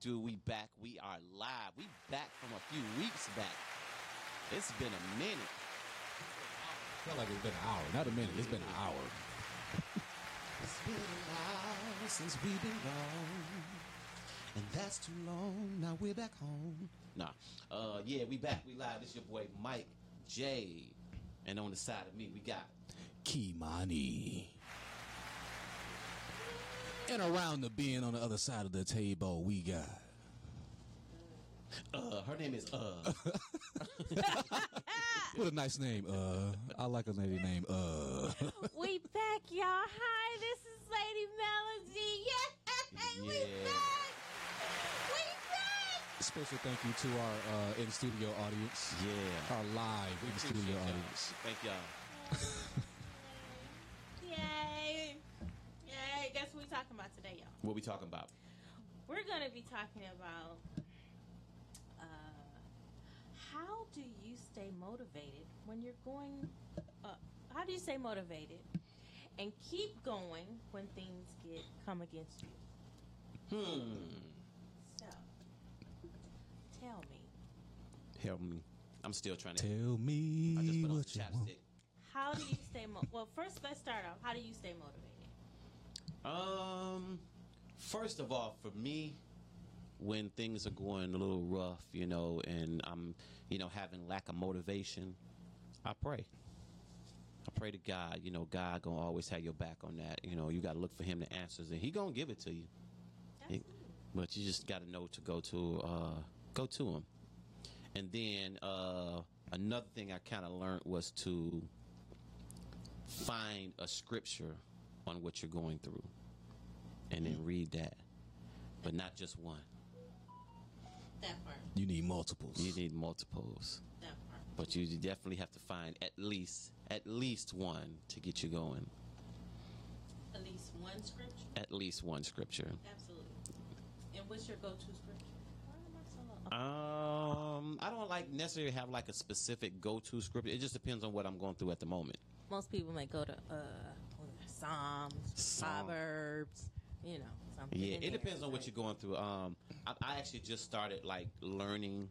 do? What it do? We back. We are live. We back from a few weeks back. It's been a minute. felt like it's been an hour. Not a minute. It's been an hour. It's been a while since we've been gone, and that's too long. Now we're back home. Nah, uh, yeah, we back. We live. This your boy Mike J, and on the side of me we got Kimani. And around the bend on the other side of the table, we got. uh, her name is uh. What a nice name. Uh, I like a lady named Uh. We back, y'all. Hi, this is Lady Melody. Yay! We Yeah. back! We back! Special thank you to our uh, in studio audience. Yeah. Our live in studio audience. Thank y'all. Yay! Yay! Guess what we're talking about today, y'all? What we talking about? We're gonna be talking about uh, how do you stay motivated when you're going. Uh, how do you stay motivated and keep going when things get come against you? Hmm. So, tell me. Help me. I'm still trying to. Tell me I just put on what some chapstick. How do you stay mo- well? First, let's start off. How do you stay motivated? Um, first of all, for me, when things are going a little rough, you know, and I'm, you know, having lack of motivation, I pray. I pray to God. You know, God gonna always have your back on that. You know, you got to look for Him the answers, and He gonna give it to you. He- but you just got to know to go to uh, go to Him. And then uh, another thing I kind of learned was to find a scripture on what you're going through, and then read that, but not just one. That part. You need multiples. You need multiples, That part. but you definitely have to find at least at least one to get you going. At least one scripture. At least one scripture. Absolutely. And what's your go-to scripture? I? Um, I don't like necessarily have like a specific go-to scripture. It just depends on what I'm going through at the moment. Most people might go to uh, what are they, Psalms, Psalm. Proverbs. You know, something. Yeah, it depends on what you're going through. Um, I, I actually just started like learning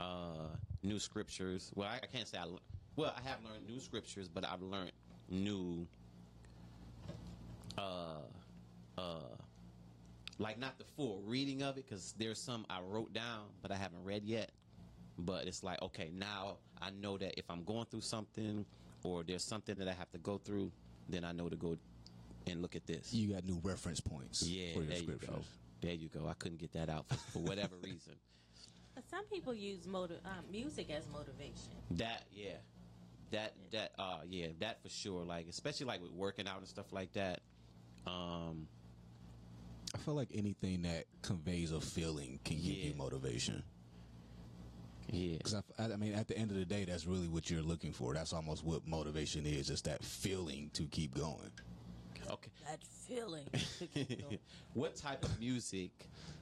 uh, new scriptures. Well, I, I can't say I. le- Well, I have learned new scriptures, but I've learned new. Uh, uh, like not the full reading of it because there's some I wrote down but I haven't read yet. But it's like okay, now I know that if I'm going through something or there's something that I have to go through, then I know to go and look at this. You got new reference points Yeah, for your there you go. There you go. I couldn't get that out for, for whatever reason. But some people use motiv- uh, music as motivation. That yeah, that that uh yeah, that for sure. Like especially like with working out and stuff like that. Um, I feel like anything that conveys a feeling can give you motivation. yeah, Because I, I mean, at the end of the day, that's really what you're looking for. That's almost what motivation is. It's that feeling to keep going. Okay. That feeling. what type of music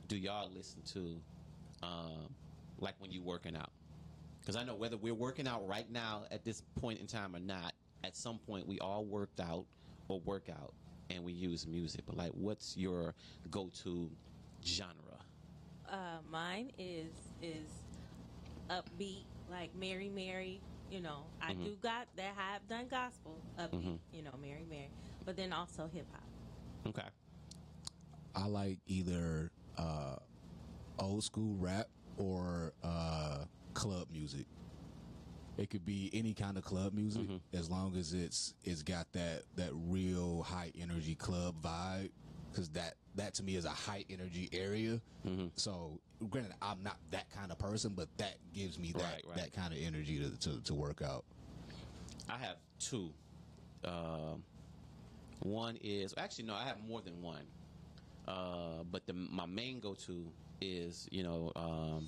do y'all listen to, um, like when you working out? Because I know whether we're working out right now at this point in time or not, at some point we all worked out or work out and we use music. But like, what's your go-to genre? uh, mine is is upbeat, like Mary Mary. You know, I Mhm. do got that. I have done gospel upbeat. Mhm. You know, Mary Mary, but then also hip hop. Okay. I like either uh, old school rap or uh, club music. It could be any kind of club music Mhm. as long as it's it's got that that real high energy club vibe. Because that that to me is a high energy area. Mhm. So granted, I'm not that kind of person, but that gives me that Right, right. that kind of energy to, to to work out. I have two. Um, one is actually no, I have more than one. Uh, but the my main go to is you know um,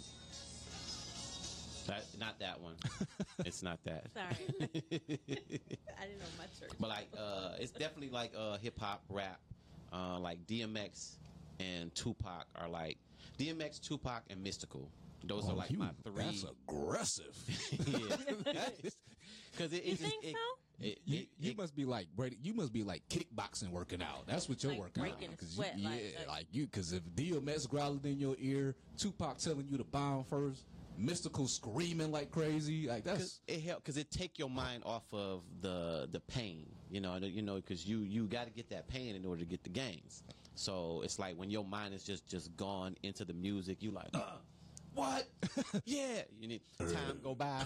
that not that one. it's not that. Sorry, I didn't know my church. But like, uh, it's definitely like uh, hip hop, rap, uh, like DMX, and Tupac are like DMX, Tupac, and Mystikal. Those Oh, are like you- my three. That's aggressive. yeah, Because it, it You just think it, so? It, you, it- you it- must be like Brady. You must be like kickboxing working out. That's what you're Like working out. breaking a 'Cause sweat, you, like- yeah, like- like you. Because if DMX growling in your ear, Tupac telling you to bomb first, Mystikal screaming like crazy, like that's Cause it help because it take your mind off of the the pain, you know, you know, because you you got to get that pain in order to get the gains. So it's like when your mind is just just gone into the music, you like, uh, what? yeah, you need time go by,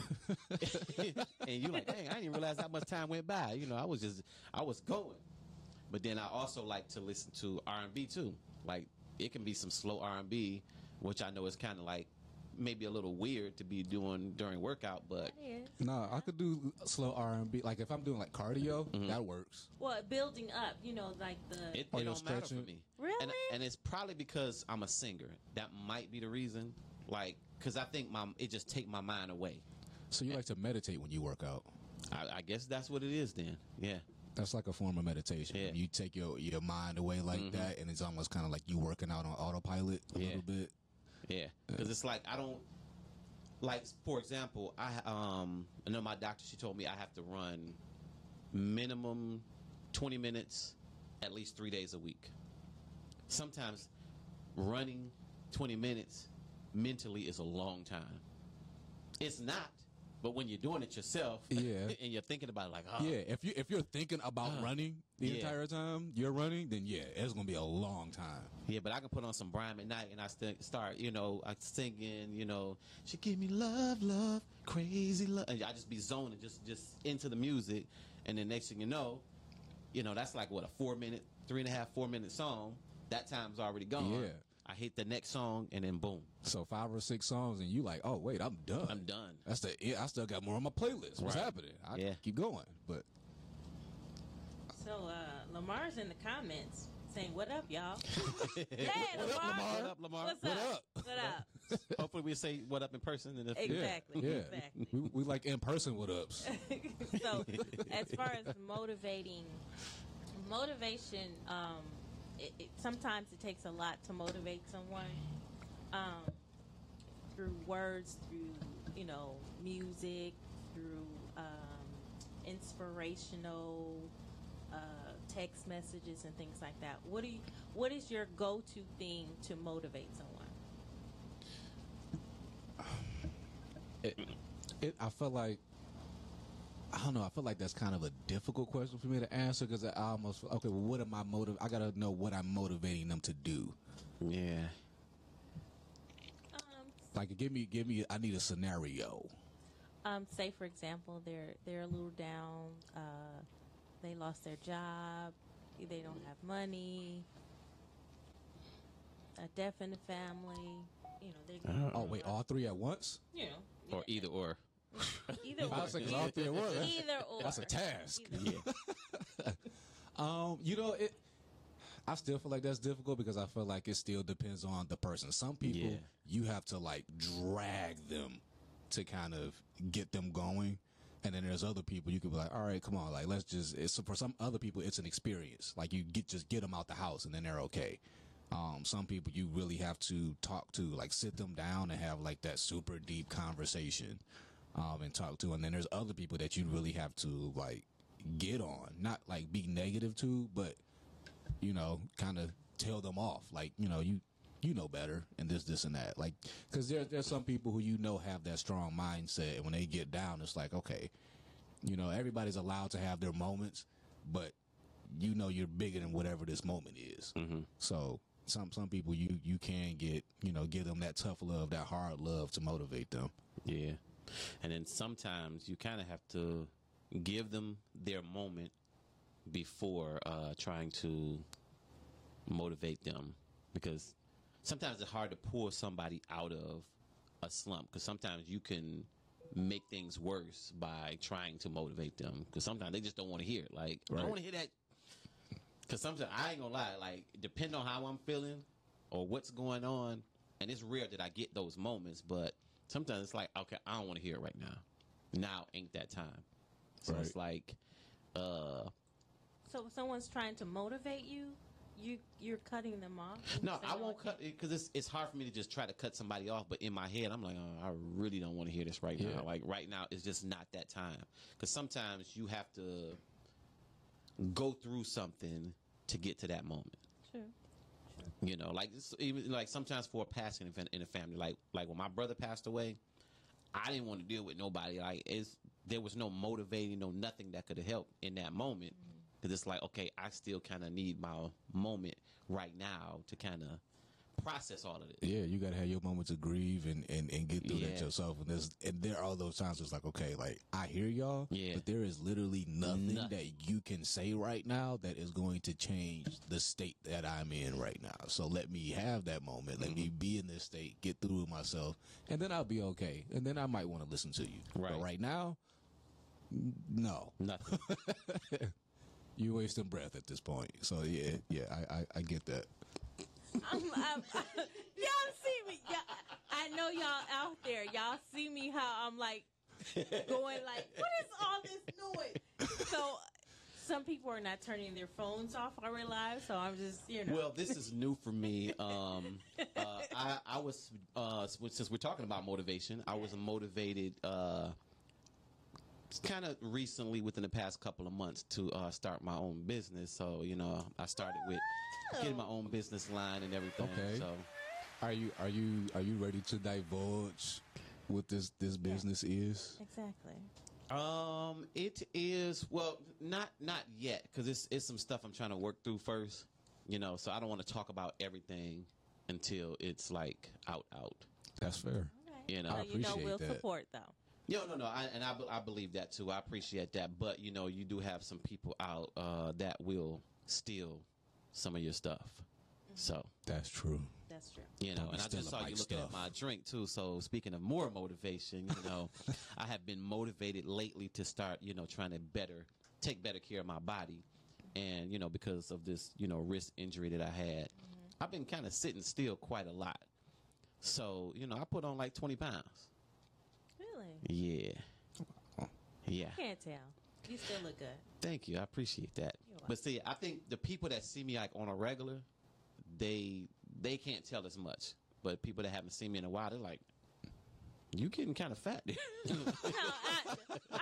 and you're like, dang, I didn't realize how much time went by. You know, I was just I was going, but then I also like to listen to R and B too. Like it can be some slow R and B, which I know is kind of like maybe a little weird to be doing during workout, but It is. no. I could do slow R and B. Like if I'm doing like cardio, Mm-hmm. that works. Well, building up, you know, like the. It, it don't matter for me. Really? And, and it's probably because I'm a singer. That might be the reason. Like, because I think my it just take my mind away. So you like to meditate when you work out. I, I guess that's what it is then. Yeah. That's like a form of meditation. Yeah. You take your your mind away like that, and it's almost kind of like you working out on autopilot a Yeah. little bit. Yeah. Because it's like I don't like for example, I um I know my doctor she told me I have to run minimum 20 minutes at least 3 days a week. Sometimes running 20 minutes mentally is a long time. It's not, but when you're doing it yourself Yeah. and you're thinking about it like, oh, Yeah, if you if you're thinking about Uh, running the yeah. entire time you're running, then yeah, it's gonna be a long time. Yeah, but I can put on some Brian McKnight and I st- start, you know, I singing, you know, she give me love, love, crazy love, and I just be zoning, just just into the music, and then next thing you know, you know, that's like what a four minute, three and a half, four minute song. That time's already gone. Yeah. I hit the next song and then boom, So five or six songs, and you like, oh wait, I'm done. I'm done. That's the. yeah, I still got more on my playlist. What's Right. happening? I Yeah. keep going, but So uh, Lamar's in the comments saying, "What up, y'all?" hey, What up, Lamar. Lamar? What up, Lamar? What's What up? up? What up? Hopefully we say what up in person in the Exactly. yeah, yeah, exactly. We, we like in person with ups. so, as far as motivating, motivation, um, it, it, sometimes it takes a lot to motivate someone um, through words, through you know, music, through um, inspirational uh, text messages and things like that. What do you? What is your go-to thing to motivate someone? It, it, I feel like I don't know. I feel like that's kind of a difficult question for me to answer because I almost okay. Well, what am I motiv? I gotta know what I'm motivating them to do. Yeah. Um, Like, give me, give me. I need a scenario. um, say for example they're they're a little down uh, they lost their job they don't have money a death in the family you know they Oh wait, all three at once? you know Or either or. Either I or, was like, all three at. That's- either or That's a task. Either- Yeah. Um, you know, it. I still feel like that's difficult because I feel like it still depends on the person. Some people Yeah. you have to like drag them to kind of get them going, and then there's other people you could be like, all right, come on, like let's just. It's for some other people, it's an experience. Like you get just get them out the house, and then they're okay. Um, some people you really have to talk to, like sit them down and have like that super deep conversation, um, and talk to. And then there's other people that you really have to like get on, not like be negative to, but you know, kind of tell them off. Like, you know, you you know better and this, this, and that. Like, because there, there's some people who you know have that strong mindset, and when they get down, it's like, okay, you know, everybody's allowed to have their moments, but you know you're bigger than whatever this moment is. Mm-hmm. So some some people you you can get you know give them that tough love, that hard love to motivate them. Yeah. And then sometimes you kind of have to give them their moment before uh, trying to motivate them because sometimes it's hard to pull somebody out of a slump because sometimes you can make things worse by trying to motivate them because sometimes they just don't want to hear it. Like, I don't want to hear that. Because sometimes I ain't gonna lie, like, depending on how I'm feeling or what's going on, and it's rare that I get those moments, but sometimes it's like, okay, I don't want to hear it right now. Now ain't that time. So it's like, uh, so if someone's trying to motivate you you you're cutting them off. No, I won't can't- cut it because it's it's hard for me to just try to cut somebody off. But in my head, I'm like, oh, I really don't want to hear this right Yeah. now. Like right now, it's just not that time. Because sometimes you have to go through something to get to that moment. True. You know, like even like sometimes for a passing event in a family, like like when my brother passed away, I didn't want to deal with nobody. Like it's there was no motivating, no nothing that could have helped in that moment. Mm-hmm. Because it's like, okay, I still kind of need my moment right now to kind of process all of it. Yeah, you gotta have your moments of grieve and, and, and get through that yourself. And there's and there are those times it's like, okay, like I hear y'all, Yeah. but there is literally nothing, Nothing. that you can say right now that is going to change the state that I'm in right now. So let me have that moment. Let Mm-hmm. me be in this state, get through it myself, and then I'll be okay. And then I might want to listen to you. Right. But right now, no. Nothing. You wasting breath at this point. So yeah, yeah, I, I, I get that. I'm, I'm, y'all see me. Y'all, I know y'all out there. Y'all see me how I'm like going like, what is all this noise? So some people are not turning their phones off. I realize. So I'm just you know. Well, this is new for me. Um, uh, I, I was uh, since we're talking about motivation, I was motivated uh, kind of recently within the past couple of months to uh, start my own business. So you know, I started with getting my own business line and everything. Okay. So Are you are you are you ready to divulge what this this business is? exactly. Um, it is well, not not yet because it's it's some stuff I'm trying to work through first. You know, so I don't want to talk about everything until it's like out out. That's fair. Okay. You know. So I you know appreciate we'll that. support though. No, no, no. I, and I, I believe that too. I appreciate that. But you know, you do have some people out uh, that will steal some of your stuff. So That's true. That's true. you know, Don't and I just saw you looking stuff. at my drink too. So speaking of more motivation, you know, I have been motivated lately to start, you know, trying to better take better care of my body, and you know, because of this, you know, wrist injury that I had, I've been kind of sitting still quite a lot. So you know, I put on like twenty pounds. Really? Yeah, yeah. Can't tell. You still look good. Thank you. I appreciate that. You're. But see, I think the people that see me like on a regular, they they can't tell as much. But people that haven't seen me in a while, they're like, "You getting kind of fat." No, I,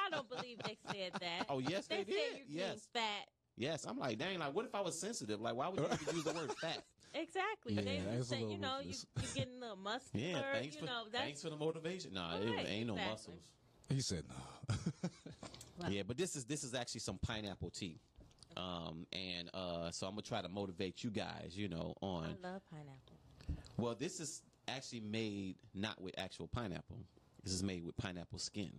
I don't believe they said that. oh yes, they, they, said did. you're Yes, fat. yes. I'm like, dang. Like, what if I was sensitive? Like, why would you even use the word fat? Exactly. Yeah, they that's just a say, you know, you, you're getting a little muscular. Yeah, thanks you for know, that's thanks for the motivation. Nah, it Right, ain't no muscles. He said no. Wow. Yeah, but this is this is actually some pineapple tea. Um, and uh, so I'm gonna try to motivate you guys, you know, on I love pineapple. Well, this is actually made not with actual pineapple. This is made with pineapple skin.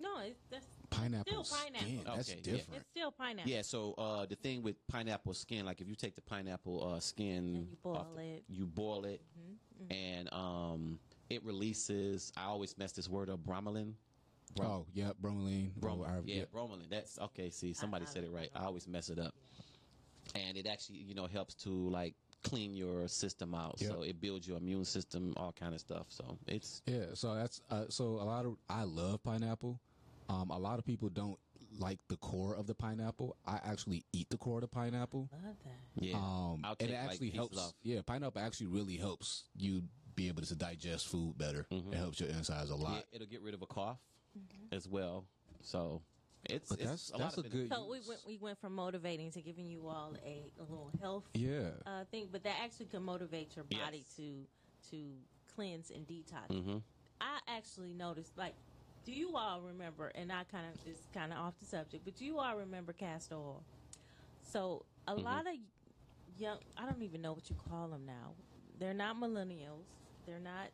No, it's that's Pineapple Still pineapple. skin. That's Okay, yeah. different. it's still pineapple. Yeah. So uh, the thing with pineapple skin, like if you take the pineapple uh, skin, And you boil off the- it. you boil it, and um, it releases. I always mess this word up, bromelain. Brom- Oh, yeah, bromelain. Brom- Oh, I- yeah, bromelain. That's okay. See, somebody I said it right. know. I always mess it up, and it actually, you know, helps to like clean your system out. So it builds your immune system, all kind of stuff. So it's Yeah, so that's uh, so a lot of I love pineapple. Um, a lot of people don't like the core of the pineapple. I actually eat the core of the pineapple. Love that. yeah. Um, and it actually pieces helps. off. Yeah, pineapple actually really helps you be able to digest food better. It helps your insides a lot. Yeah, it'll get rid of a cough as well. So it's, But it's that's- a that's lot a of good- So we went we went from motivating to giving you all a, a little health Yeah. uh, thing, but that actually can motivate your body Yes. to to cleanse and detox. Mm-hmm. I actually noticed, like, do you all remember? And I kind of is kind of off the subject, but do you all remember castor oil? So a Mm-hmm. lot of young, I don't even know what you call them now. They're not millennials. They're not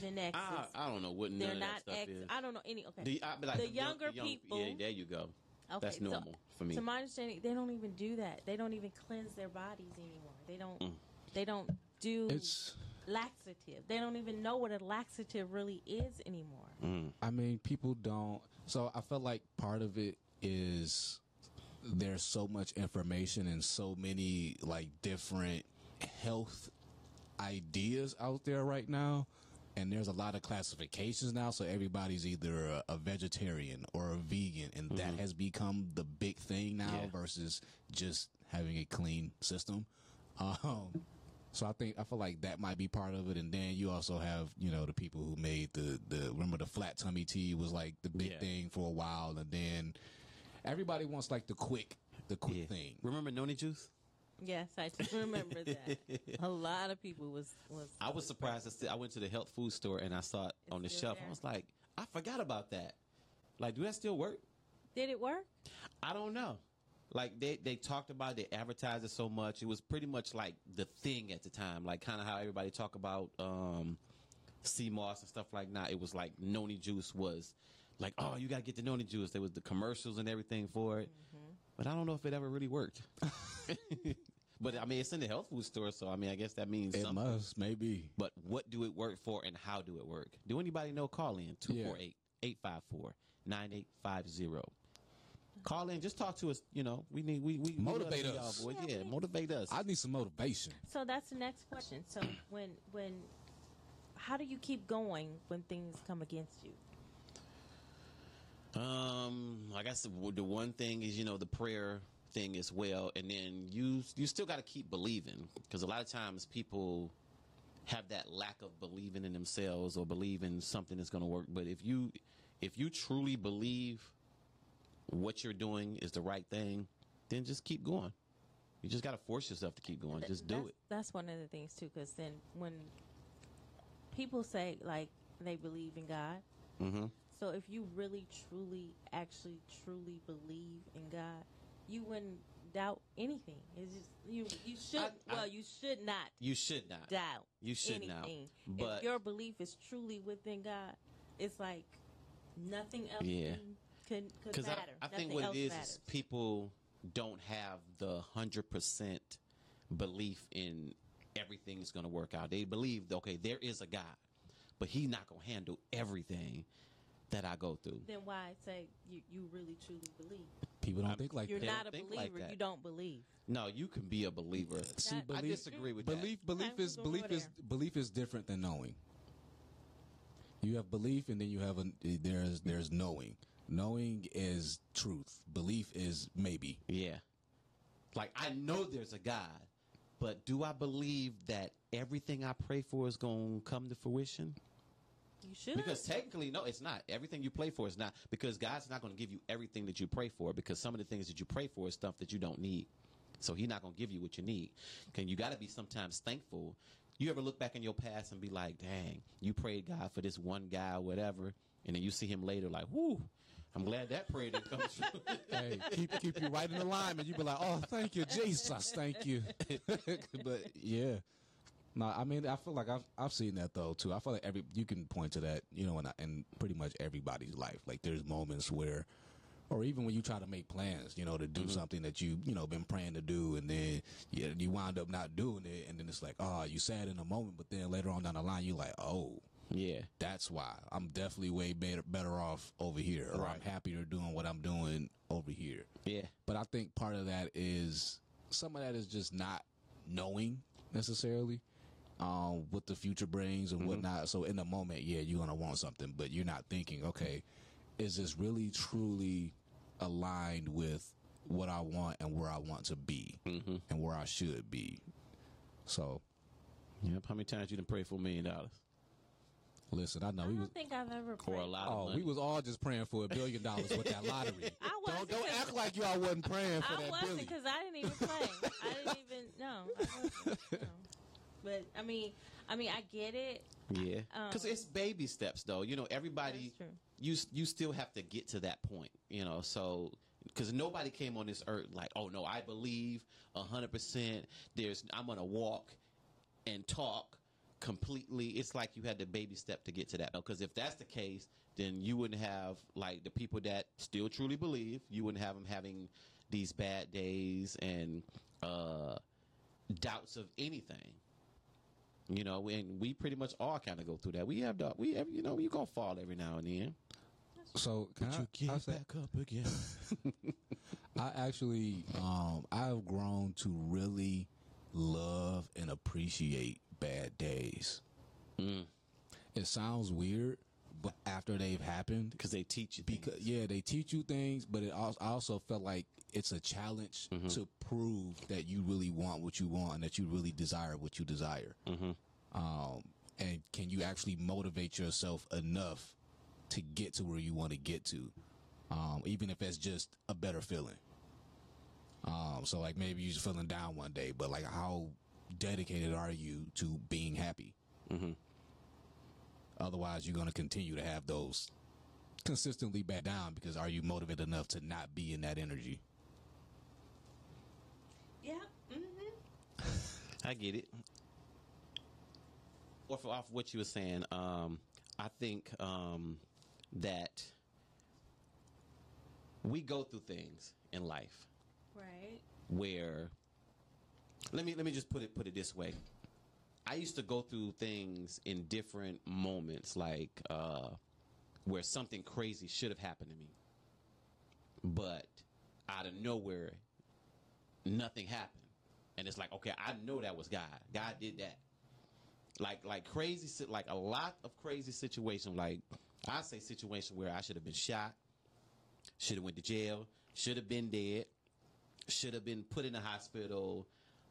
Gen X's. I, I don't know what they're of that not stuff X. is. I don't know any. Okay. The, I, like the young- younger young- people- Yeah, there you go. Okay, That's so- normal for me. To my understanding, they don't even do that. They don't even cleanse their bodies anymore. They don't. Mm. They don't do It's. Laxative. They don't even know what a laxative really is anymore. Mm. I mean, people don't. So I feel like part of it is there's so much information and so many like different health ideas out there right now. And there's a lot of classifications now, so everybody's either a, a vegetarian or a vegan, and that has become the big thing now Yeah. versus just having a clean system. Um, so I think I feel like that might be part of it, and then you also have you know the people who made the the remember the flat tummy tea was like the big Yeah. thing for a while, and then everybody wants like the quick the quick Yeah. thing. Remember Noni Juice? Yes, I do remember that. A lot of people was was. I was surprised. To see, I went to the health food store and I saw it on the shelf. there? I was like, I forgot about that. Like, do that still work? Did it work? I don't know. Like they they talked about it, they advertised it so much. It was pretty much like the thing at the time. Like kind of how everybody talk about um sea moss and stuff like that. It was like noni juice was like, oh, you gotta get the noni juice. There was the commercials and everything for it. But I don't know if it ever really worked. but I mean, it's in the health food store, so I mean, I guess that means It something. must maybe. But what do it work for and how do it work? Do anybody know? Call in 248 854 9850. Call in, just talk to us. You know, we need, we, we we Motivate to hear us. y'all voice. Yeah, motivate us. I need some motivation. So that's the next question. So when when how do you keep going when things come against you? Um, I guess the, the one thing is, you know, the prayer thing as well, and then you you still got to keep believing because a lot of times people have that lack of believing in themselves or believing something is going to work. But if you if you truly believe what you're doing is the right thing, then just keep going. You just got to force yourself to keep going. Just do that's, it. That's one of the things too, because then when people say like they believe in God, Mm-hmm. so if you really, truly, actually, truly believe in God, you wouldn't doubt anything. It's just you. You should. I- I- well, you should not You should not. doubt. You should anything. not. But if your belief is truly within God, it's like nothing else Yeah. can, can, could Because I. I think Nothing what it is matters. is people don't have the hundred percent belief in everything is going to work out. They believe, okay, there is a God, but He's not going to handle everything that I go through. then why say you, you really truly believe? People don't think like You're that. They not don't a think like believer. that. you don't believe. No, you can be a believer. See, I I disagree with belief, that. belief Okay, is belief over is belief is different than knowing. You have belief, and then you have a there's there's knowing. Knowing is truth. Belief is maybe. Yeah. Like I know there's a God, but do I believe that everything I pray for is going to come to fruition? You should. Because technically, no, it's not. Everything you pray for is not. Because God's not going to give you everything that you pray for. Because some of the things that you pray for is stuff that you don't need. So He's not going to give you what you need. And you got to be sometimes thankful. You ever look back in your past and be like, "Dang, you prayed God for this one guy, or whatever," and then you see him later, like, "Whoo, I'm glad that prayer didn't come true." Hey, keep keep you right in the line, and You be like, oh, thank you, Jesus, thank you. but yeah, no, I mean, I feel like I've I've seen that though too. I feel like every you can point to that, you know, in, in pretty much everybody's life. Like there's moments where, or even when you try to make plans, you know, to do mm-hmm. something that you you know been praying to do, and then yeah, you wind up not doing it, and then it's like, oh, you sad in a moment, but then later on down the line, you're like, oh, yeah, that's why I'm definitely way better better off over here, or I'm happier doing what I'm doing over here. yeah, But I think part of that is some of that is just not knowing necessarily um, what the future brings and whatnot. So in the moment, yeah, you're gonna want something, but you're not thinking, okay, is this really truly aligned with what I want and where I want to be mm-hmm. and where I should be? So yep. How many times you done pray for a million dollars listen, I know I we don't was. think I've ever prayed. or a lot of Oh, money? we was all just praying for a billion dollars with that lottery. I don't wasn't don't 'cause- act like y'all wasn't praying for I that wasn't because I didn't even play. I didn't even no. I wasn't, no. But I mean, I mean, I get it. Yeah, Um, because it's baby steps, though. You know, everybody That's true. you you still have to get to that point. You know, so because nobody came on this earth like, oh no, I believe a hundred percent. There's I'm gonna walk and talk completely. It's like you had to baby step to get to that. Because if that's the case, then you wouldn't have like the people that still truly believe. You wouldn't have them having these bad days and uh, doubts of anything. You know, and we pretty much all kind of go through that. We have the we have you know you gonna fall every now and then. So can I, I say, up again. I actually, um, I've grown to really love and appreciate bad days. Mm. It sounds weird, but after they've happened, because they teach you things. because yeah, they teach you things, but it also, I also felt like it's a challenge to prove that you really want what you want and that you really desire what you desire. Um, and can you actually motivate yourself enough to get to where you want to get to, um, even if it's just a better feeling. Um, so like maybe you're just feeling down one day, but like how dedicated are you to being happy? Otherwise, you're going to continue to have those consistently back down because are you motivated enough to not be in that energy? Yeah. Mm-hmm. I get it. Off off what you were saying, um, I think um, that we go through things in life Right. where let me let me just put it put it this way. I used to go through things in different moments, like uh, where something crazy should have happened to me, but out of nowhere, nothing happened, and it's like, okay, I know that was God. God did that. Like like crazy, like a lot of crazy situation. Like I say, situation where I should have been shot, should have went to jail, should have been dead should have been put in the hospital,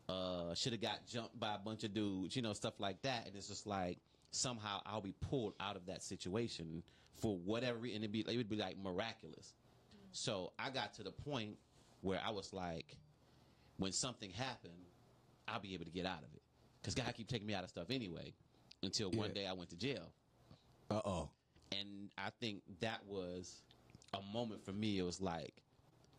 uh, should have got jumped by a bunch of dudes, you know, stuff like that. And it's just like somehow I'll be pulled out of that situation for whatever reason. It'd be, it would be like miraculous. So I got to the point where I was like, when something happened, I'll be able to get out of it. Because God keep taking me out of stuff anyway. Until one Yeah. day I went to jail. Uh oh. And I think that was a moment for me. It was like,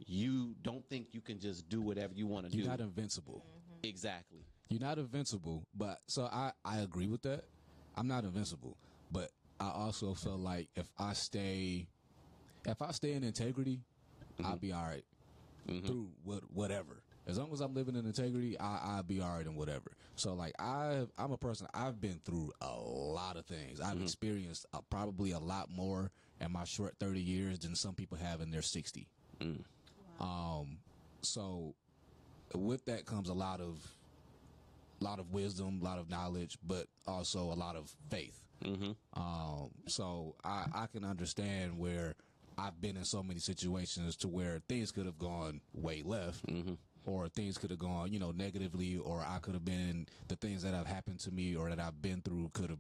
you don't think you can just do whatever you want to do. You're not invincible. Exactly. You're not invincible, but so I I agree with that. I'm not invincible, but I also feel like if I stay if I stay in integrity, I'll be all right through what whatever. As long as I'm living in integrity, I I'll be all right in whatever. So like I I'm a person I've been through a lot of things. I've experienced uh, probably a lot more in my short 30 years than some people have in their 60. Um so with that comes a lot of a lot of wisdom, a lot of knowledge, but also a lot of faith. Mm-hmm. Um, so I, I can understand where I've been in so many situations to where things could have gone way left, or things could have gone, you know, negatively, or I could have been the things that have happened to me or that I've been through could have,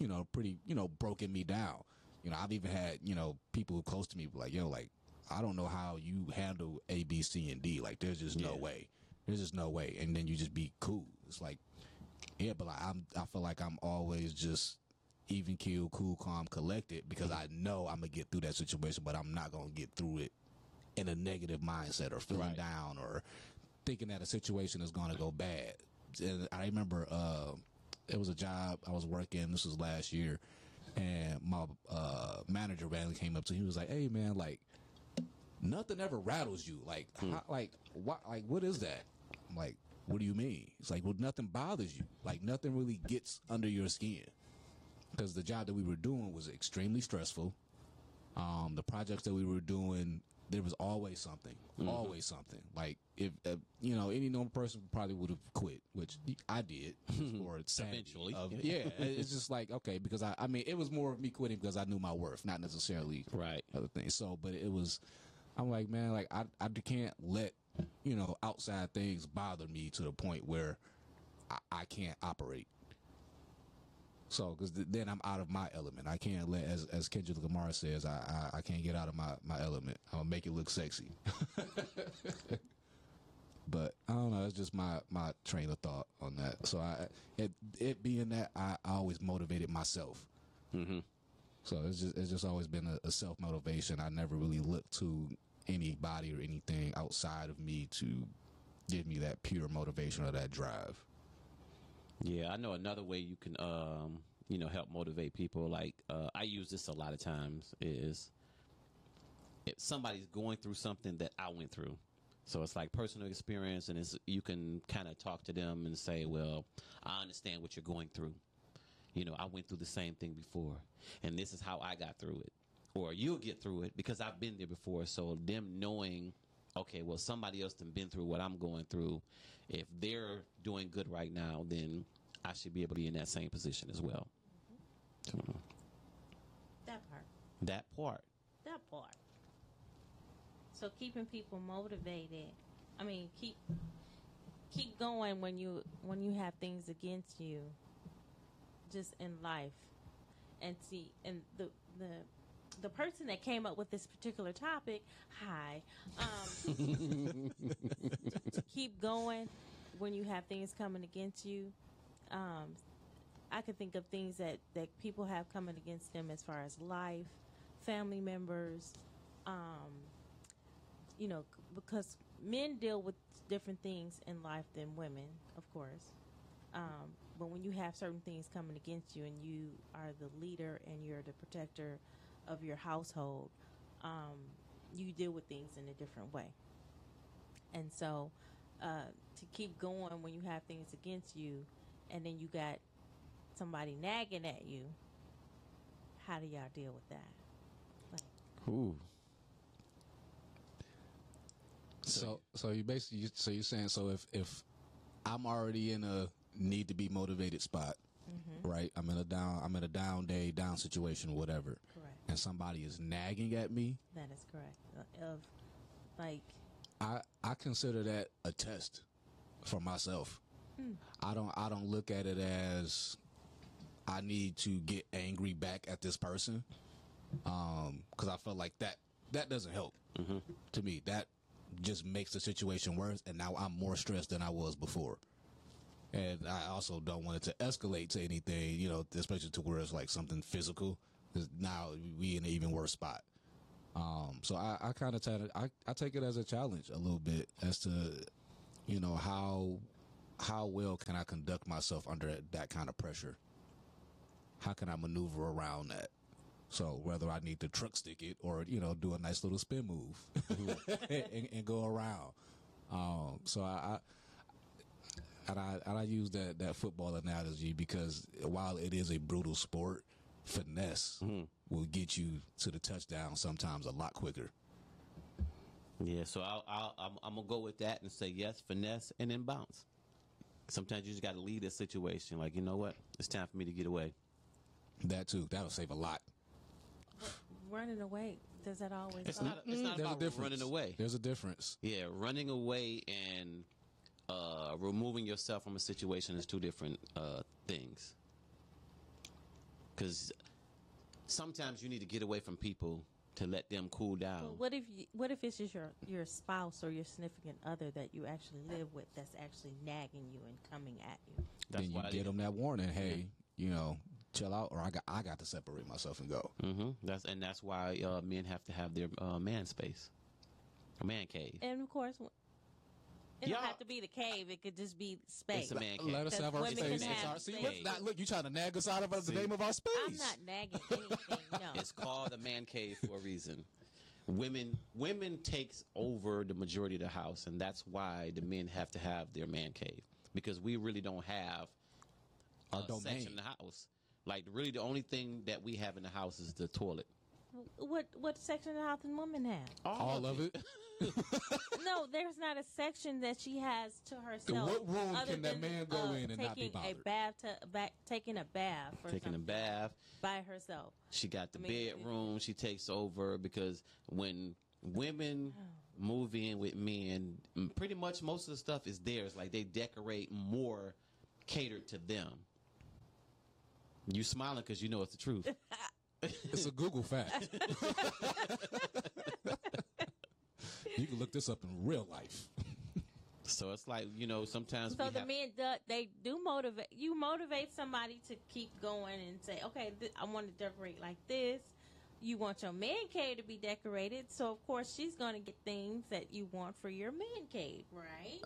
you know, pretty, you know, broken me down. You know, I've even had, you know, people close to me be like, yo, like, I don't know how you handle A, B, C, and D. Like, there's just no way. There's just no way. And then you just be cool. It's like, yeah, but like I'm, I feel like I'm always just even keel, cool, calm, collected because I know I'm gonna get through that situation, but I'm not gonna get through it in a negative mindset or feeling Right. down or thinking that a situation is gonna go bad. And I remember uh, it was a job I was working. This was last year, and my uh, manager randomly came up to me. He was like, "Hey, man, like." Nothing ever rattles you, like, how, like, what, like, what is that? I'm like, what do you mean? It's like, well, nothing bothers you. Like, nothing really gets under your skin because the job that we were doing was extremely stressful. Um, the projects that we were doing, there was always something, always something. Like if uh, you know any normal person probably would have quit, which I did or Eventually. of- yeah, it's just like okay, because I, I mean, it was more of me quitting because I knew my worth, not necessarily Right. other things. So, but it was, I'm like, man, like I, I can't let you know outside things bother me to the point where I, I can't operate. So, because th- then I'm out of my element. I can't let, as as Kendrick Lamar says, I, I I can't get out of my my element. I'm gonna make it look sexy. but I don't know. It's just my my train of thought on that. So I it it being that I, I always motivated myself. Mm-hmm. So it's just it's just always been a, a self motivation. I never really looked to anybody or anything outside of me to give me that pure motivation or that drive. Yeah, I know another way you can, um, you know, help motivate people. Like uh, I use this a lot of times is if somebody's going through something that I went through. So it's like personal experience, and it's you can kind of talk to them and say, "Well, I understand what you're going through. You know, I went through the same thing before, and this is how I got through it, or you'll get through it because I've been there before." So them knowing, okay, well, somebody else done been through what I'm going through. If they're doing good right now, then I should be able to be in that same position as well. So, That part. That part. That part. So keeping people motivated. I mean, keep keep going when you when you have things against you. Just in life, and see, and the the the person that came up with this particular topic. Hi. Um, to keep going when you have things coming against you. Um, I could think of things that, that people have coming against them as far as life, family members, um, you know, because men deal with different things in life than women, of course. Um, but when you have certain things coming against you and you are the leader and you're the protector of your household, um, you deal with things in a different way. And so, uh, to keep going when you have things against you, and then you got somebody nagging at you, how do y'all deal with that? Like, Ooh. So, so you basically, so you're saying, so if if I'm already in a need to be motivated spot, right? I'm in a down, I'm in a down day, down situation, whatever, correct. And somebody is nagging at me, That is correct. Uh, Of like, I I consider that a test for myself. I don't I don't look at it as I need to get angry back at this person, um, because I feel like that that doesn't help to me. That just makes the situation worse, and now I'm more stressed than I was before. And I also don't want it to escalate to anything, you know, especially to where it's like something physical. 'Cause now we in an even worse spot. Um, so I, I kind of I, I take it as a challenge a little bit as to, you know, how how well can I conduct myself under that kind of pressure? How can I maneuver around that? So whether I need to truck stick it or you know do a nice little spin move and, and go around. Um, so I, I and I and I use that that football analogy because while it is a brutal sport, finesse will get you to the touchdown sometimes a lot quicker. Yeah, so I'll, I'll, I'm, I'm gonna go with that and say yes, finesse, and then bounce. Sometimes you just got to leave a situation. Like you know what, it's time for me to get away. That too, that'll save a lot. running away. Does that always? It's help? not. It's not There's a about difference. running away. There's a difference. Yeah, running away and uh, removing yourself from a situation is two different uh, things. Because sometimes you need to get away from people to let them cool down. Well, what if you, what if it's just your your spouse or your significant other that you actually live with that's actually nagging you and coming at you? That's then you why get them that warning. Hey, you know, chill out, or I got I got to separate myself and go. hmm That's and that's why uh, men have to have their uh, man space, a man cave. And of course, it Y'all- don't have to be the cave. It could just be space. It's a man cave. Let us have our space. can It's have our- see, space. look, look, you trying to nag us out of the name of our space. I'm not nagging anything. No. It's called a man cave for a reason. Women women takes over the majority of the house, and that's why the men have to have their man cave because we really don't have a Our domain. section in the house. Like really, the only thing that we have in the house is the toilet. What what section of the house can women have? All of it. No, there's not a section that she has to herself. what room other can that than, man go uh, in and not be taking a bothered? bath to, back, taking a bath or Taking a something bath. by herself. She got the I mean, bedroom. She takes over because when women move in with men, m- pretty much most of the stuff is theirs. Like they decorate more catered to them. You smiling because you know it's the truth. It's a Google fact. you can look this up in real life. so it's like you know sometimes So we the have, men, do, they do motivate. You motivate somebody to keep going and say, "Okay, th- I want to decorate like this." You want your man cave to be decorated, so of course she's going to get things that you want for your man cave, right?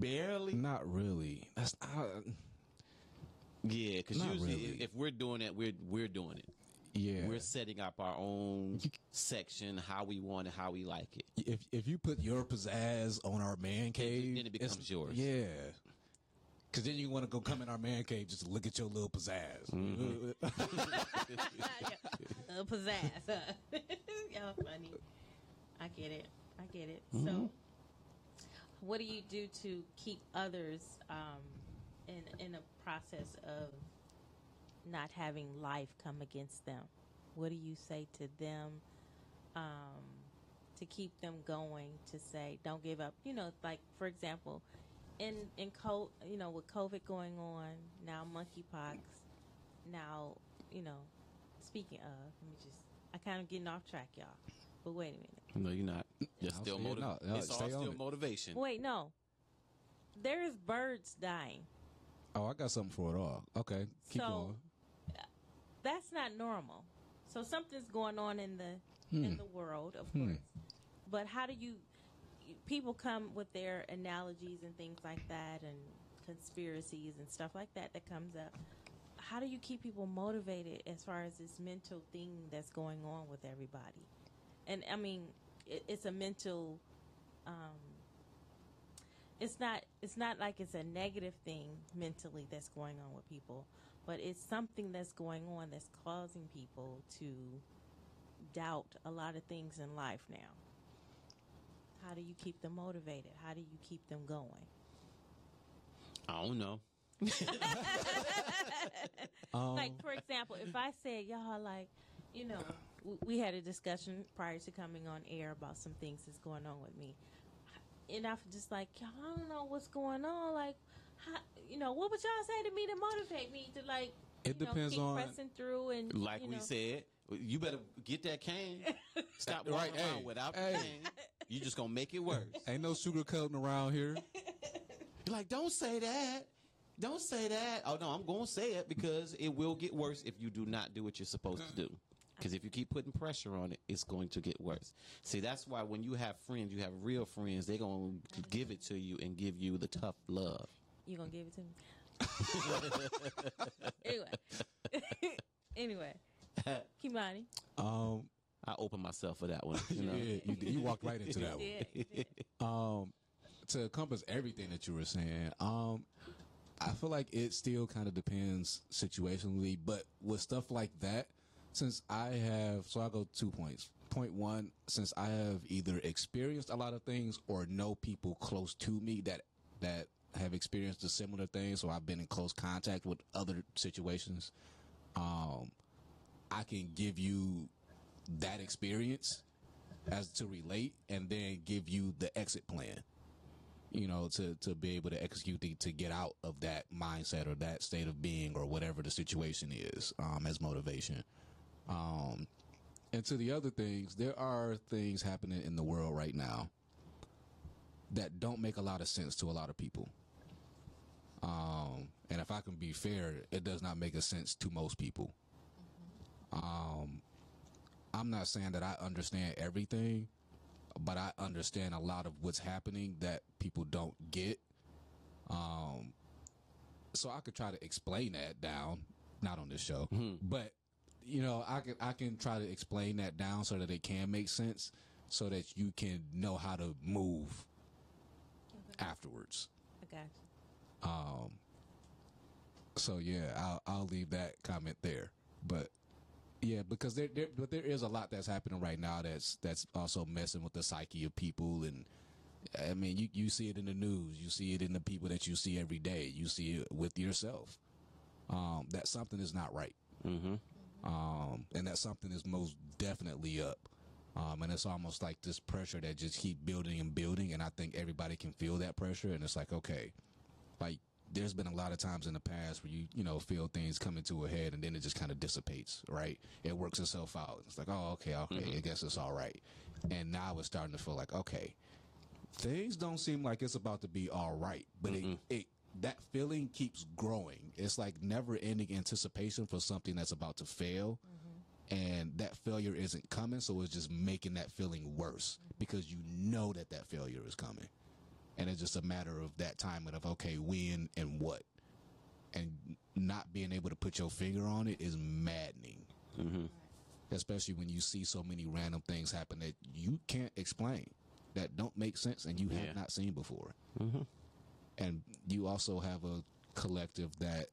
barely. Not really. That's uh, Yeah, because usually really. if we're doing it, we're we're doing it. yeah. We're setting up our own section, how we want it, how we like it. if if you put your pizzazz on our man cave, then it becomes yours. Yeah. Cause then you want to go come in our man cave just look at your little pizzazz. Mm-hmm. uh, pizzazz. Y'all funny. I get it. I get it. Mm-hmm. So, what do you do to keep others um, in in a process of not having life come against them? What do you say to them um, to keep them going? To say, don't give up. You know, like for example, in in co- you know with COVID going on now, monkeypox. Now, you know, speaking of, let me just. I kind of getting off track, y'all. But wait a minute. No, you're not. You're I'll still see it. motivated. No, no, it's all still it. motivation. Wait, no. There is birds dying. Oh, I got something for it all. Okay, keep So- going. That's not normal. So something's going on in the Hmm. in the world, of course. But how do you? People come with their analogies and things like that, and conspiracies and stuff like that that comes up. How do you keep people motivated as far as this mental thing that's going on with everybody? And I mean, it, it's a mental. Um, it's not. It's not like it's a negative thing mentally that's going on with people, but it's something that's going on that's causing people to doubt a lot of things in life now. How do you keep them motivated? How do you keep them going? I don't know. Um, like for example, if I said y'all like, you know, we had a discussion prior to coming on air about some things that's going on with me, and I was just like, y'all, I don't know what's going on. Like, how, you know, what would y'all say to me to motivate me to like? It you know, depends keep on- pressing through and Like you we said, you better get that cane. Stop Right, walking around hey, without hey. cane. You just gonna make it worse. Ain't no sugar sugarcoating around here. You're like, don't say that. Don't say that. Oh no, I'm gonna say it because it will get worse if you do not do what you're supposed to do. Because if you keep putting pressure on it, it's going to get worse. See, that's why when you have friends, you have real friends. They're gonna give it to you and give you the tough love. You gonna give it to me? anyway, anyway, Kimani, Um, I opened myself for that one. You know? yeah, you, you walked right into that one. yeah, did. um, to encompass everything that you were saying, um, I feel like it still kind of depends situationally, but with stuff like that, since I have, so I'll go two points. Point one, since I have either experienced a lot of things or know people close to me that, that have experienced a similar thing, so I've been in close contact with other situations, um, I can give you that experience as to relate and then give you the exit plan you know to to be able to execute the, to get out of that mindset or that state of being or whatever the situation is um as motivation um and to the other things there are things happening in the world right now that don't make a lot of sense to a lot of people. Um and if i can be fair it does not make a sense to most people. Um i'm not saying that i understand everything but I understand a lot of what's happening that people don't get. Um, so I could try to explain that down, not on this show, but you know, I can I can try to explain that down so that it can make sense, so that you can know how to move afterwards. I got you. Um, so yeah, I'll I'll leave that comment there, but. Yeah, because there, there, but there is a lot that's happening right now that's that's also messing with the psyche of people, and I mean, you you see it in the news, you see it in the people that you see every day, you see it with yourself. Um, that something is not right, Mm-hmm. Um, and that something is most definitely up. Um, and it's almost like this pressure that just keep building and building, and I think everybody can feel that pressure, and it's like okay, like there's been a lot of times in the past where you you know feel things coming to a head and then it just kind of dissipates right? It works itself out. It's like oh okay okay i guess it's all right. And now it's starting to feel like okay things don't seem like it's about to be all right but it, it that feeling keeps growing. It's like never ending anticipation for something that's about to fail. And that failure isn't coming so it's just making that feeling worse because you know that that failure is coming. And it's just a matter of that timing of okay when and what. And not being able to put your finger on it is maddening. Mm-hmm. especially when you see so many random things happen that you can't explain that don't make sense and you Yeah. have not seen before. Mm-hmm. And you also have a collective that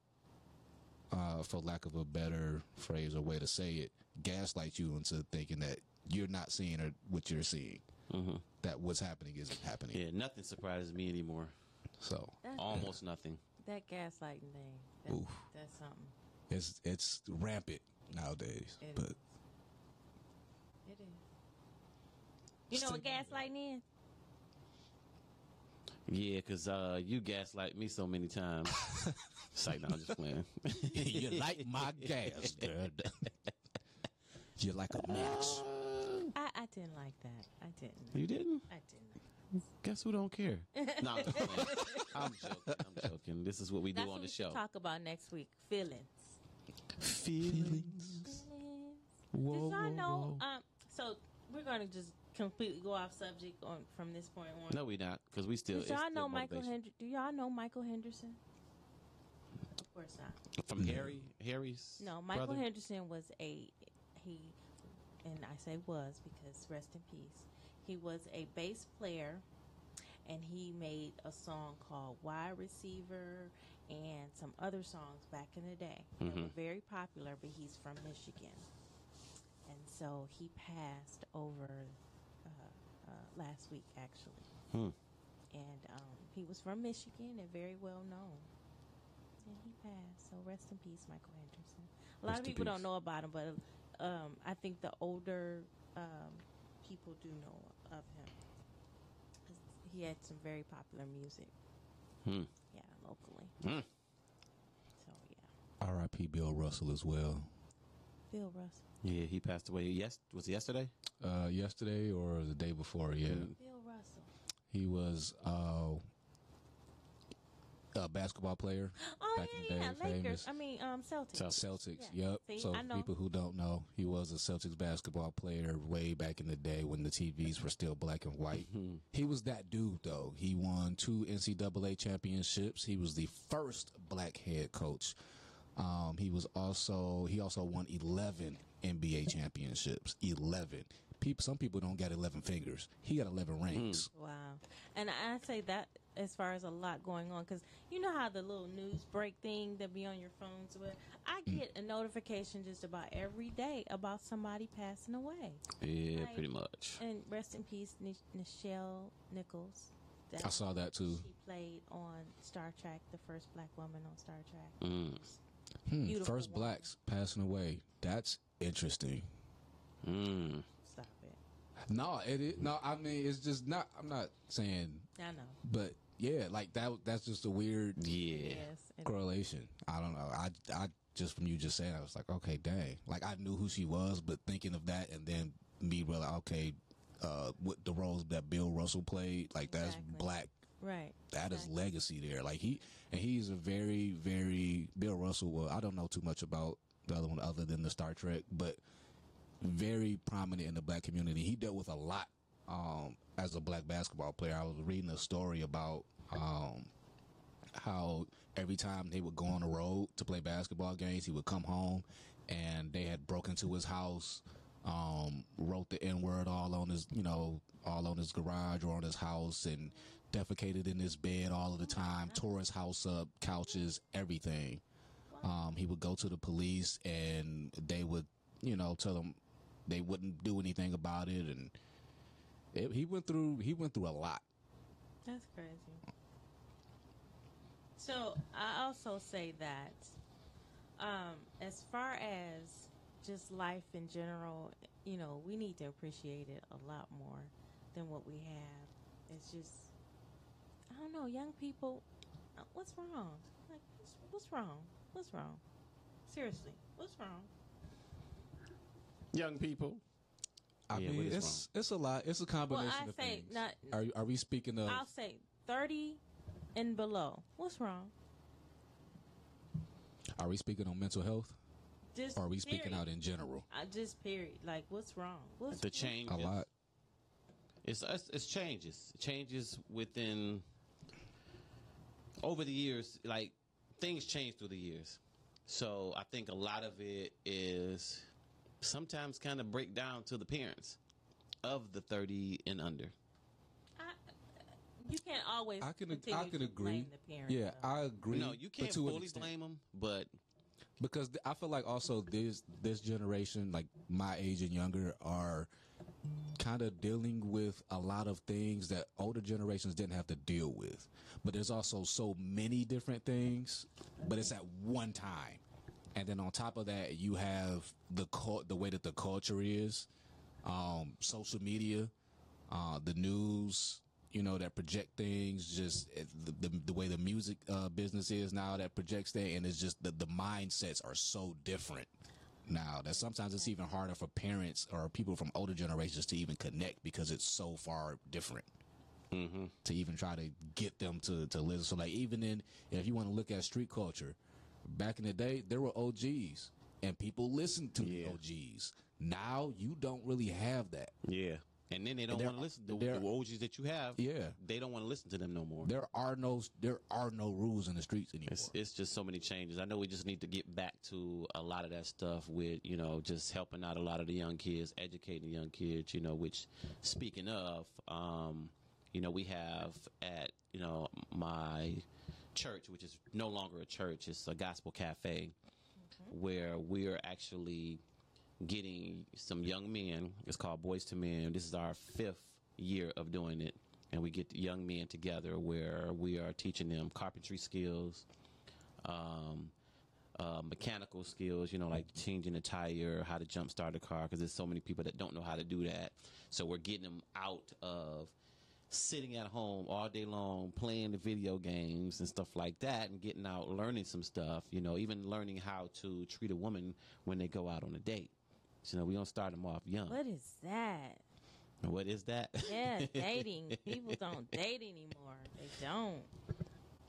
uh, for lack of a better phrase or way to say it gaslight you into thinking that you're not seeing or what you're seeing Mm-hmm. that what's happening isn't happening Yeah, nothing surprises me anymore. so That's Almost nothing. that gaslighting thing. That, Oof. That's something. It's it's rampant nowadays. It but is. It is. You know what gaslighting is? Yeah, because uh, you gaslight me so many times. it's like, no, I'm just playing. you like my gas, girl. you like a match. I, I didn't like that. I didn't. you didn't? I didn't. Guess who don't care? no, I'm, just. I'm joking. I'm joking. This is what we do on what the we show. talk about next week. Feelings. Feelings. Feelings. Whoa, Did y'all whoa, know? whoa. Um, so we're gonna just completely go off subject on from this point on. No, we not, because we still. Did it's y'all know Michael motivation. Henderson? Do y'all know Michael Henderson? Of course not. from Harry? Harry's No, Michael brother? Henderson was a he, and I say was because rest in peace. He was a bass player, and he made a song called "Wide Receiver" and some other songs back in the day. They were mm-hmm. very popular, but he's from Michigan, and so he passed over uh, last week actually. Hmm. And um, he was from Michigan and very well known. And he passed. So rest in peace, Michael Henderson. A lot Rest of people peace. don't know about him, but um, I think the older um, people do know of him. He had some very popular music, Hmm. yeah, locally. Hmm. So yeah, R.I.P. Bill Russell as well. Bill Russell. Yeah, he passed away. Yes, was it yesterday? Uh, yesterday or the day before, yeah. Bill Russell. He was uh, a basketball player. Oh Back in the yeah, yeah, Lakers. famous. I mean, um, Celtics. Celtics. Celtics. Yeah. Yep. See, so I know. people who don't know, he was a Celtics basketball player way back in the day when the TVs were still black and white. Hmm. He was that dude though. He won two NCAA championships. He was the first black head coach. Um, he was also he also won eleven NBA championships. Eleven. People, some people don't get eleven fingers. He got eleven rings. Wow. And I say that as far as a lot going on because you know how the little news break thing that be on your phones with I Mm. get a notification just about every day about somebody passing away. Yeah, Like- pretty much. And rest in peace, Ni- Nichelle Nichols. That I saw that too. She played on Star Trek, the first black woman on Star Trek. Mm. Hmm, first woman. blacks passing away. That's interesting. Mm. Stop it. No, it is, no. I mean, it's just not. I'm not saying, I know. but yeah, like that. That's just a weird Yeah. Yes. it- correlation. I don't know. I, I just from you just saying, I was like, okay, dang. Like I knew who she was, but thinking of that and then me realize, okay, uh, what the roles that Bill Russell played, like that's black. right. That is Exactly. legacy there. Like he and he's a very, very Bill Russell. Well, I don't know too much about the other one other than the Star Trek, but very prominent in the black community. He dealt with a lot um, as a black basketball player. I was reading a story about um, how every time they would go on the road to play basketball games, he would come home and they had broken into his house, um, wrote the N word all on his, you know, all on his garage or on his house and defecated in his bed all of the time, tore his house up, couches, everything. Um, he would go to the police and they would, you know, tell him they wouldn't do anything about it. And it, he went through, he went through a lot. That's crazy. So I also say that, um, as far as just life in general, you know, we need to appreciate it a lot more than what we have. It's just, I don't know, young people. uh, What's wrong? Like, what's, what's wrong? What's wrong? Seriously, what's wrong? Young people. I Yeah, mean, is it's it's a lot. It's a combination Well, I of say things. not- Are are we speaking of? I'll say thirty and below. What's wrong? Are we speaking on mental health? Just Or are we speaking period. out in general? I just period. Like, what's wrong? What's The change. A lot. It's, it's it's changes. Changes within over the years. Like things change through the years. So I think a lot of it is sometimes kind of break down to the parents of the thirty and under. I, you can't always. I can I can agree. the parents, Yeah, though. I agree. No, you but can't fully extent. blame them, but because I feel like also this this generation, like my age and younger, are kind of dealing with a lot of things that older generations didn't have to deal with. But there's also so many different things, but it's at one time. and then on top of that, you have the the way that the culture is, um, social media, uh, the news, you know, that project things, just eh, the, the, the way the music uh, business is now that projects that, and it's just the, the mindsets are so different now that sometimes it's even harder for parents or people from older generations to even connect because it's so far different. Mm-hmm. To even try to get them to to listen. So like even in if you want to look at street culture, back in the day there were OGs and people listened to Yeah. the OGs. Now you don't really have that. Yeah. And then they don't want to listen to the OGs that you have. Yeah. They don't want to listen to them no more. There are no there are no rules in the streets anymore. It's, it's just so many changes. I know we just need to get back to a lot of that stuff with, you know, just helping out a lot of the young kids, educating the young kids, you know, which speaking of, um, you know, we have at, you know, my church, which is no longer a church, it's a gospel cafe where we're actually getting some young men. It's called Boys to Men. This is our fifth year of doing it. And we get young men together where we are teaching them carpentry skills, um, uh, mechanical skills, you know, like changing a tire, how to jump start a car, because there's so many people that don't know how to do that. So we're getting them out of sitting at home all day long playing the video games and stuff like that and getting out learning some stuff you know even learning how to treat a woman when they go out on a date so, you know we don't start them off young What is that? what is that Yeah, dating. People don't date anymore. They don't.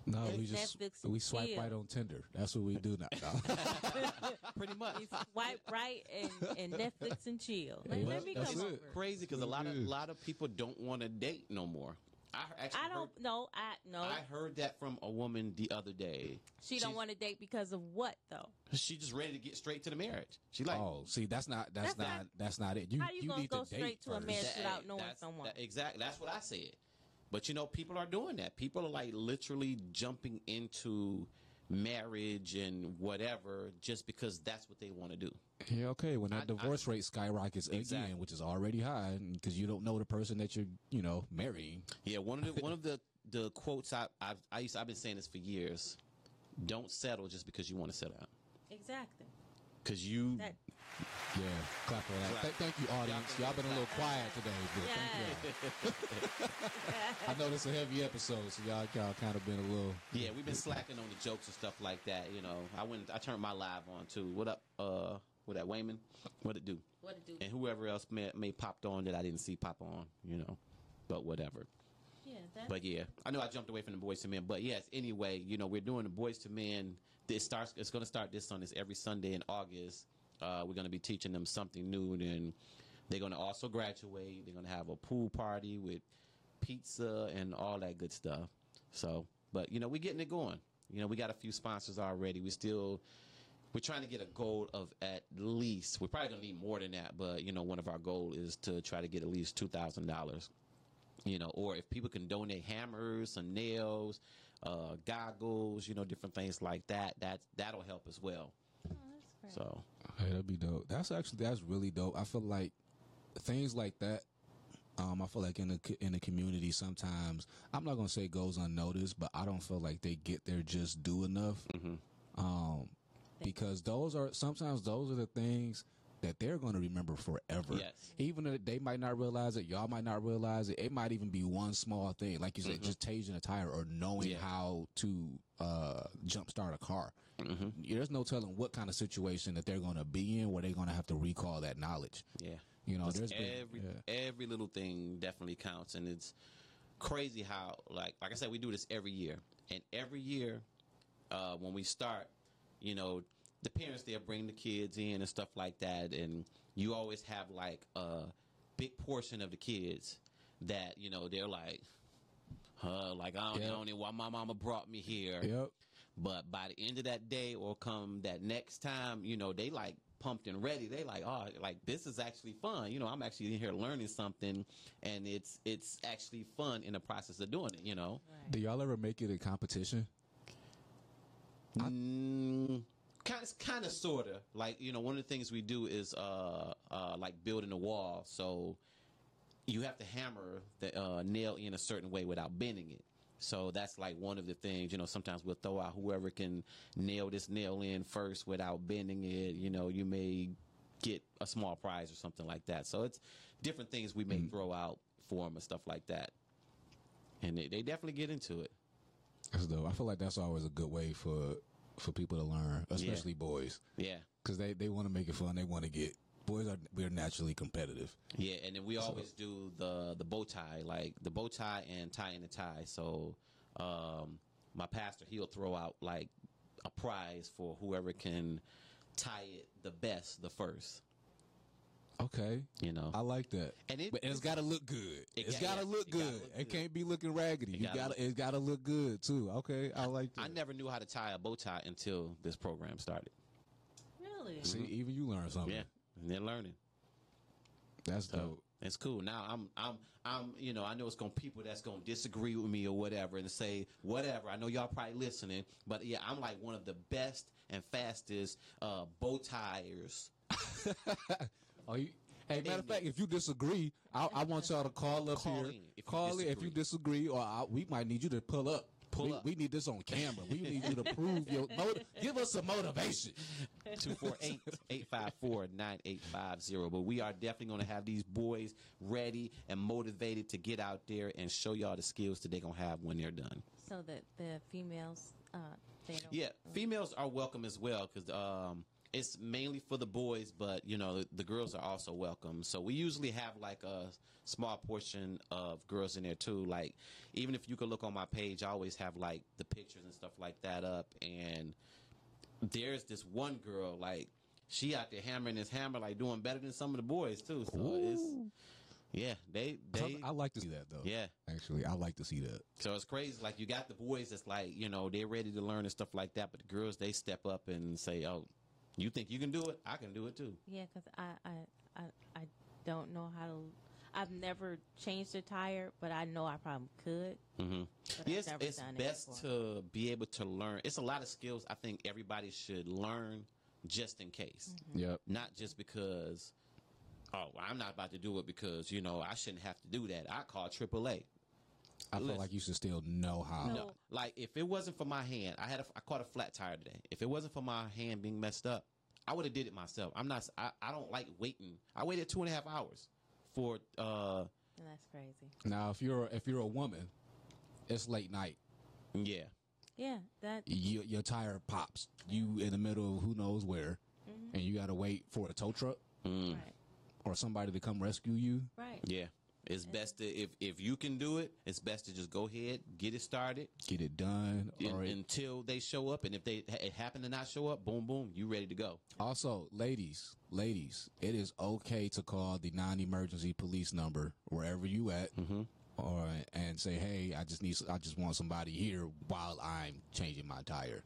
no, it's we just Netflix we swipe chill. right on Tinder. That's what we do now. pretty much You swipe right and, and Netflix and chill. Like, Yeah, let me that's come it. over. crazy because a lot of Yeah. lot of people don't want to date no more i actually I don't heard, know. I no. I heard that from a woman the other day she don't want to date because of what though? she just ready to get straight to the marriage she like oh, see, that's not that's, That's not, not- that's not it. You How you gonna need go to date straight to a first. marriage? That- without knowing that's- someone. that- exactly. That's what I said. But you know, people are doing that. People are like literally jumping into marriage and whatever just because that's what they want to do. Yeah, okay. When that I- divorce rate skyrockets Exactly. again, which is already high, because you don't know the person that you're, you know, marrying. Yeah, one of the one of the the quotes I I've, I used I've been saying this for years. Don't settle just because you want to settle out. Exactly. Because you That Yeah, clap for that. Clap. Th- thank you, audience. Y'all been a little quiet today, but thank you. I know this is a heavy episode, so y'all, y'all kind of been a little. yeah, we've been slacking on the jokes and stuff like that. You know, I went I turned my live on too. What up? Uh, what that Wayman? What it do? what to do? And whoever else may may popped on that I didn't see pop on. You know, but whatever. Yeah, that. But yeah, I know I jumped away from the boys to men, but yes. Anyway, you know we're doing the boys to men. This starts. It's going to start this Sunday. It's every Sunday in August. Uh, we're going to be teaching them something new, and then they're going to also graduate. They're going to have a pool party with pizza and all that good stuff. So, but you know we're getting it going. You know we got a few sponsors already. We still. We're trying to get a goal of at least. We're probably gonna need more than that, but you know, one of our goal is to try to get at least two thousand dollars you know, or if people can donate hammers, some nails, uh, goggles, you know, different things like that, that that'll help as well. Oh, that's great. So Hey, that'd be dope. That's actually that's really dope. I feel like things like that. Um, I feel like in the in the community sometimes I'm not gonna say goes unnoticed, but I don't feel like they get their just due enough. Um, because those are sometimes those are the things that they're going to remember forever. Yes. Even if they might not realize it, y'all might not realize it. It might even be one small thing, like you said, just changing a tire or knowing Yeah. how to uh, jumpstart a car. There's no telling what kind of situation that they're going to be in where they're going to have to recall that knowledge. yeah, You know, there's been every yeah. every little thing definitely counts, and it's crazy how like like I said, we do this every year, and every year uh, when we start, you know, the parents they'll bring the kids in and stuff like that, and you always have like a big portion of the kids that you know they're like, uh, like I don't, Yeah. I don't know why my mama brought me here. Yep. But by the end of that day or come that next time, you know, they like pumped and ready. They like, oh, like this is actually fun. You know, I'm actually in here learning something and it's it's actually fun in the process of doing it, you know. Right. Do y'all ever make it a competition? Mm, kind of kind of sort of. Like, you know, one of the things we do is uh uh like building a wall. So you have to hammer the uh, nail in a certain way without bending it. So that's like one of the things, you know, sometimes we'll throw out whoever can nail this nail in first without bending it, you know, you may get a small prize or something like that. So it's different things we may throw out for them and stuff like that. And they, they definitely get into it. That's dope. I feel like that's always a good way for for people to learn, especially boys, Yeah. because they they want to make it fun. They want to get boys are we're naturally competitive. Yeah, and then we always do the the bow tie, like the bow tie and tie in the tie. So um, my pastor he'll throw out like a prize for whoever can tie it the best, the first. Okay, You know, I like that. And it- but it's got to look good. It It's got- got to yes, look good. look It good. can't be looking raggedy. It you gotta look- It's got to look good too. Okay, I like that. I never knew how to tie a bow tie until this program started. Really? See, even you learn something. Yeah, and they're learning. that's So dope. it's cool. Now I'm I'm I'm you know I know it's gonna people that's gonna disagree with me or whatever and say whatever. I know y'all probably listening, but yeah, I'm like one of the best and fastest uh, bow tiers. Oh, you, hey, matter of fact, if you disagree, I, I want y'all to call up Call here. in if you call in if you disagree, or I, we might need you to pull up. Pull we, up. we need this on camera. We need you to prove your. motive. give us some motivation. 248-854-9850. But we are definitely going to have these boys ready and motivated to get out there and show y'all the skills that they're going to have when they're done. So that the females, uh, they don't. Yeah, females are welcome as well because um, it's mainly for the boys, but you know the, the girls are also welcome. So we usually have like a small portion of girls in there too. Like even if you could look on my page, I always have like the pictures and stuff like that up. And there's this one girl like she out there hammering this hammer, like doing better than some of the boys too. So it's yeah, they they I like to see that though. yeah. actually, I like to see that. So it's crazy. Like you got the boys that's like, you know, they're ready to learn and stuff like that, but the girls they step up and say, "Oh, you think you can do it? I can do it too." Yeah, because I, I, I, I don't know how to. I've never changed a tire, but I know I probably could. Mm-hmm. Yes, never it's done it best to be able to learn. It's a lot of skills I think everybody should learn just in case, Mm-hmm. Yep. not just because. Oh, I'm not about to do it because you know I shouldn't have to do that. I call AAA. I feel like you should still know how. No. No, like if it wasn't for my hand, I had a, I caught a flat tire today. If it wasn't for my hand being messed up, I would have did it myself. I'm not. I, I don't like waiting. I waited two and a half hours for. uh that's crazy. Now, if you're if you're a woman, it's late night. Yeah, Yeah, that. You, your tire pops. You in the middle of who knows where, and you got to wait for a tow truck Mm. Right. or somebody to come rescue you. Right. yeah. It's best to if if you can do it, it's best to just go ahead, get it started Get it done. un- Or it- until they show up. And if they it happen to not show up, boom, boom, you ready to go. Also, ladies, ladies, it is okay to call the non-emergency police number wherever you at, Mm-hmm. or and say, "Hey, I just need, I just want somebody here while I'm changing my tire."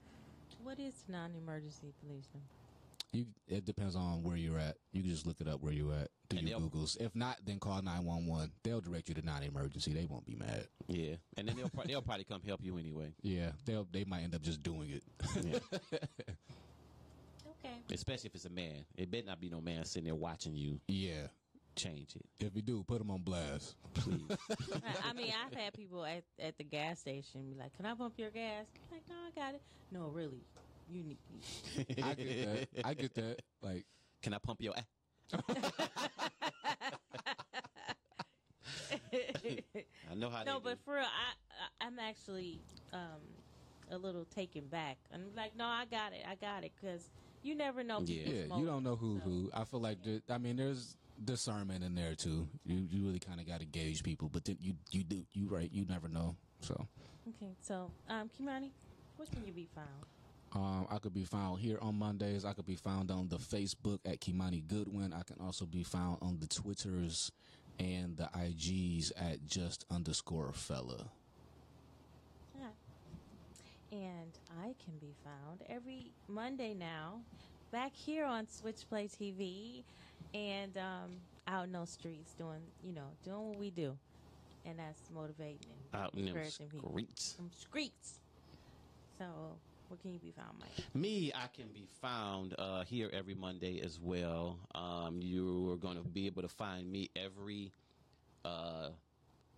What is non-emergency police number? You, it depends on where you're at. You can just look it up where you're at, do And your Googles. If not, then call nine one one. They'll direct you to non-emergency. They won't be mad. Yeah, and then they'll pro- they'll probably come help you anyway. Yeah, they'll they might end up just doing it. Yeah. Okay. Especially if it's a man. It better not be no man sitting there watching you yeah, change it. if you do, put them on blast. Please. I, I mean, I've had people at, at the gas station be like, "Can I pump your gas?" I'm like, no, I got it. No, really, you need. I get that. I get that. Like, Can I pump your ass? I know how no, they but do. for real, I, I I'm actually um a little taken back. I'm like, no, I got it, I got it, because you never know. Yeah. people's yeah, you don't know who so- who. I feel like there, I mean, there's discernment in there too. You you really kind of got to gauge people, but then you you do you right. You never know. So, Okay, so um, Kimani, where can you be found? Um, I could be found here on Mondays. I could be found on the Facebook at Kimani Goodwin. I can also be found on the Twitters and the IGs at just underscore fella. Yeah. And I can be found every Monday now, back here on Switchplay TV, and um, out in those streets doing, you know, doing what we do, and that's motivating and Out in them encouraging people. streets. Some streets. So, where can you be found, Mike? Me, I can be found uh, here every Monday as well. Um, you are going to be able to find me every. Uh,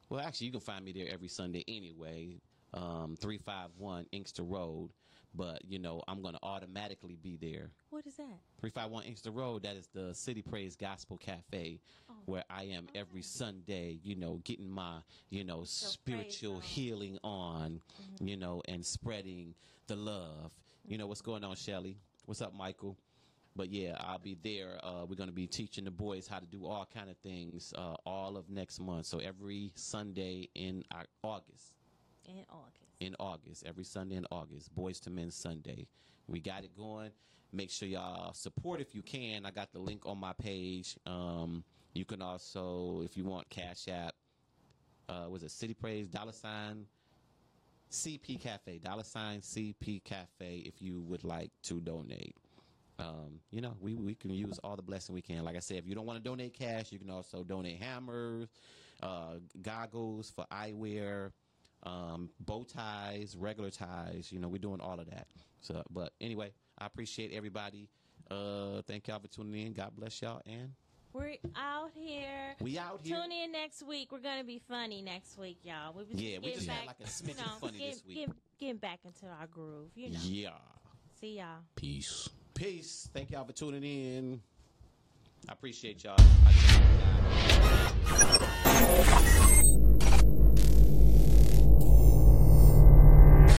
well, actually, you can find me there every Sunday anyway. um, 351 Inkster Road. But, you know, I'm going to automatically be there. What is that? 351 Inkster Road, that is the City Praise Gospel Cafe Oh. where I am every Sunday, you know, getting my, you know, spiritual praise on. healing on, you know, and spreading the love. You know, what's going on, Shelly? What's up, Michael? But yeah, I'll be there. Uh, we're going to be teaching the boys how to do all kind of things uh, all of next month. So every Sunday in Au- August In August. in August, every Sunday in August, Boys to Men Sunday. We got it going. Make sure y'all support if you can. I got the link on my page. Um, you can also, if you want, Cash App. Uh, was it City Praise dollar sign CP Cafe dollar sign CP Cafe if you would like to donate. Um, you know, we we can use all the blessing we can. Like I said, if you don't want to donate cash, you can also donate hammers, uh, goggles for eyewear, um, bow ties, regular ties. You know, we're doing all of that. So, but anyway, I appreciate everybody. Uh, thank y'all for tuning in. God bless y'all, and We're out here. we out here. Tune in next week. We're gonna be funny next week, y'all. We was Yeah, we getting just back, had like a smidgen you know, funny getting, this week. Getting, getting back into our groove, you know. Yeah. See y'all. Peace. Peace. Thank y'all for tuning in. I appreciate y'all. I-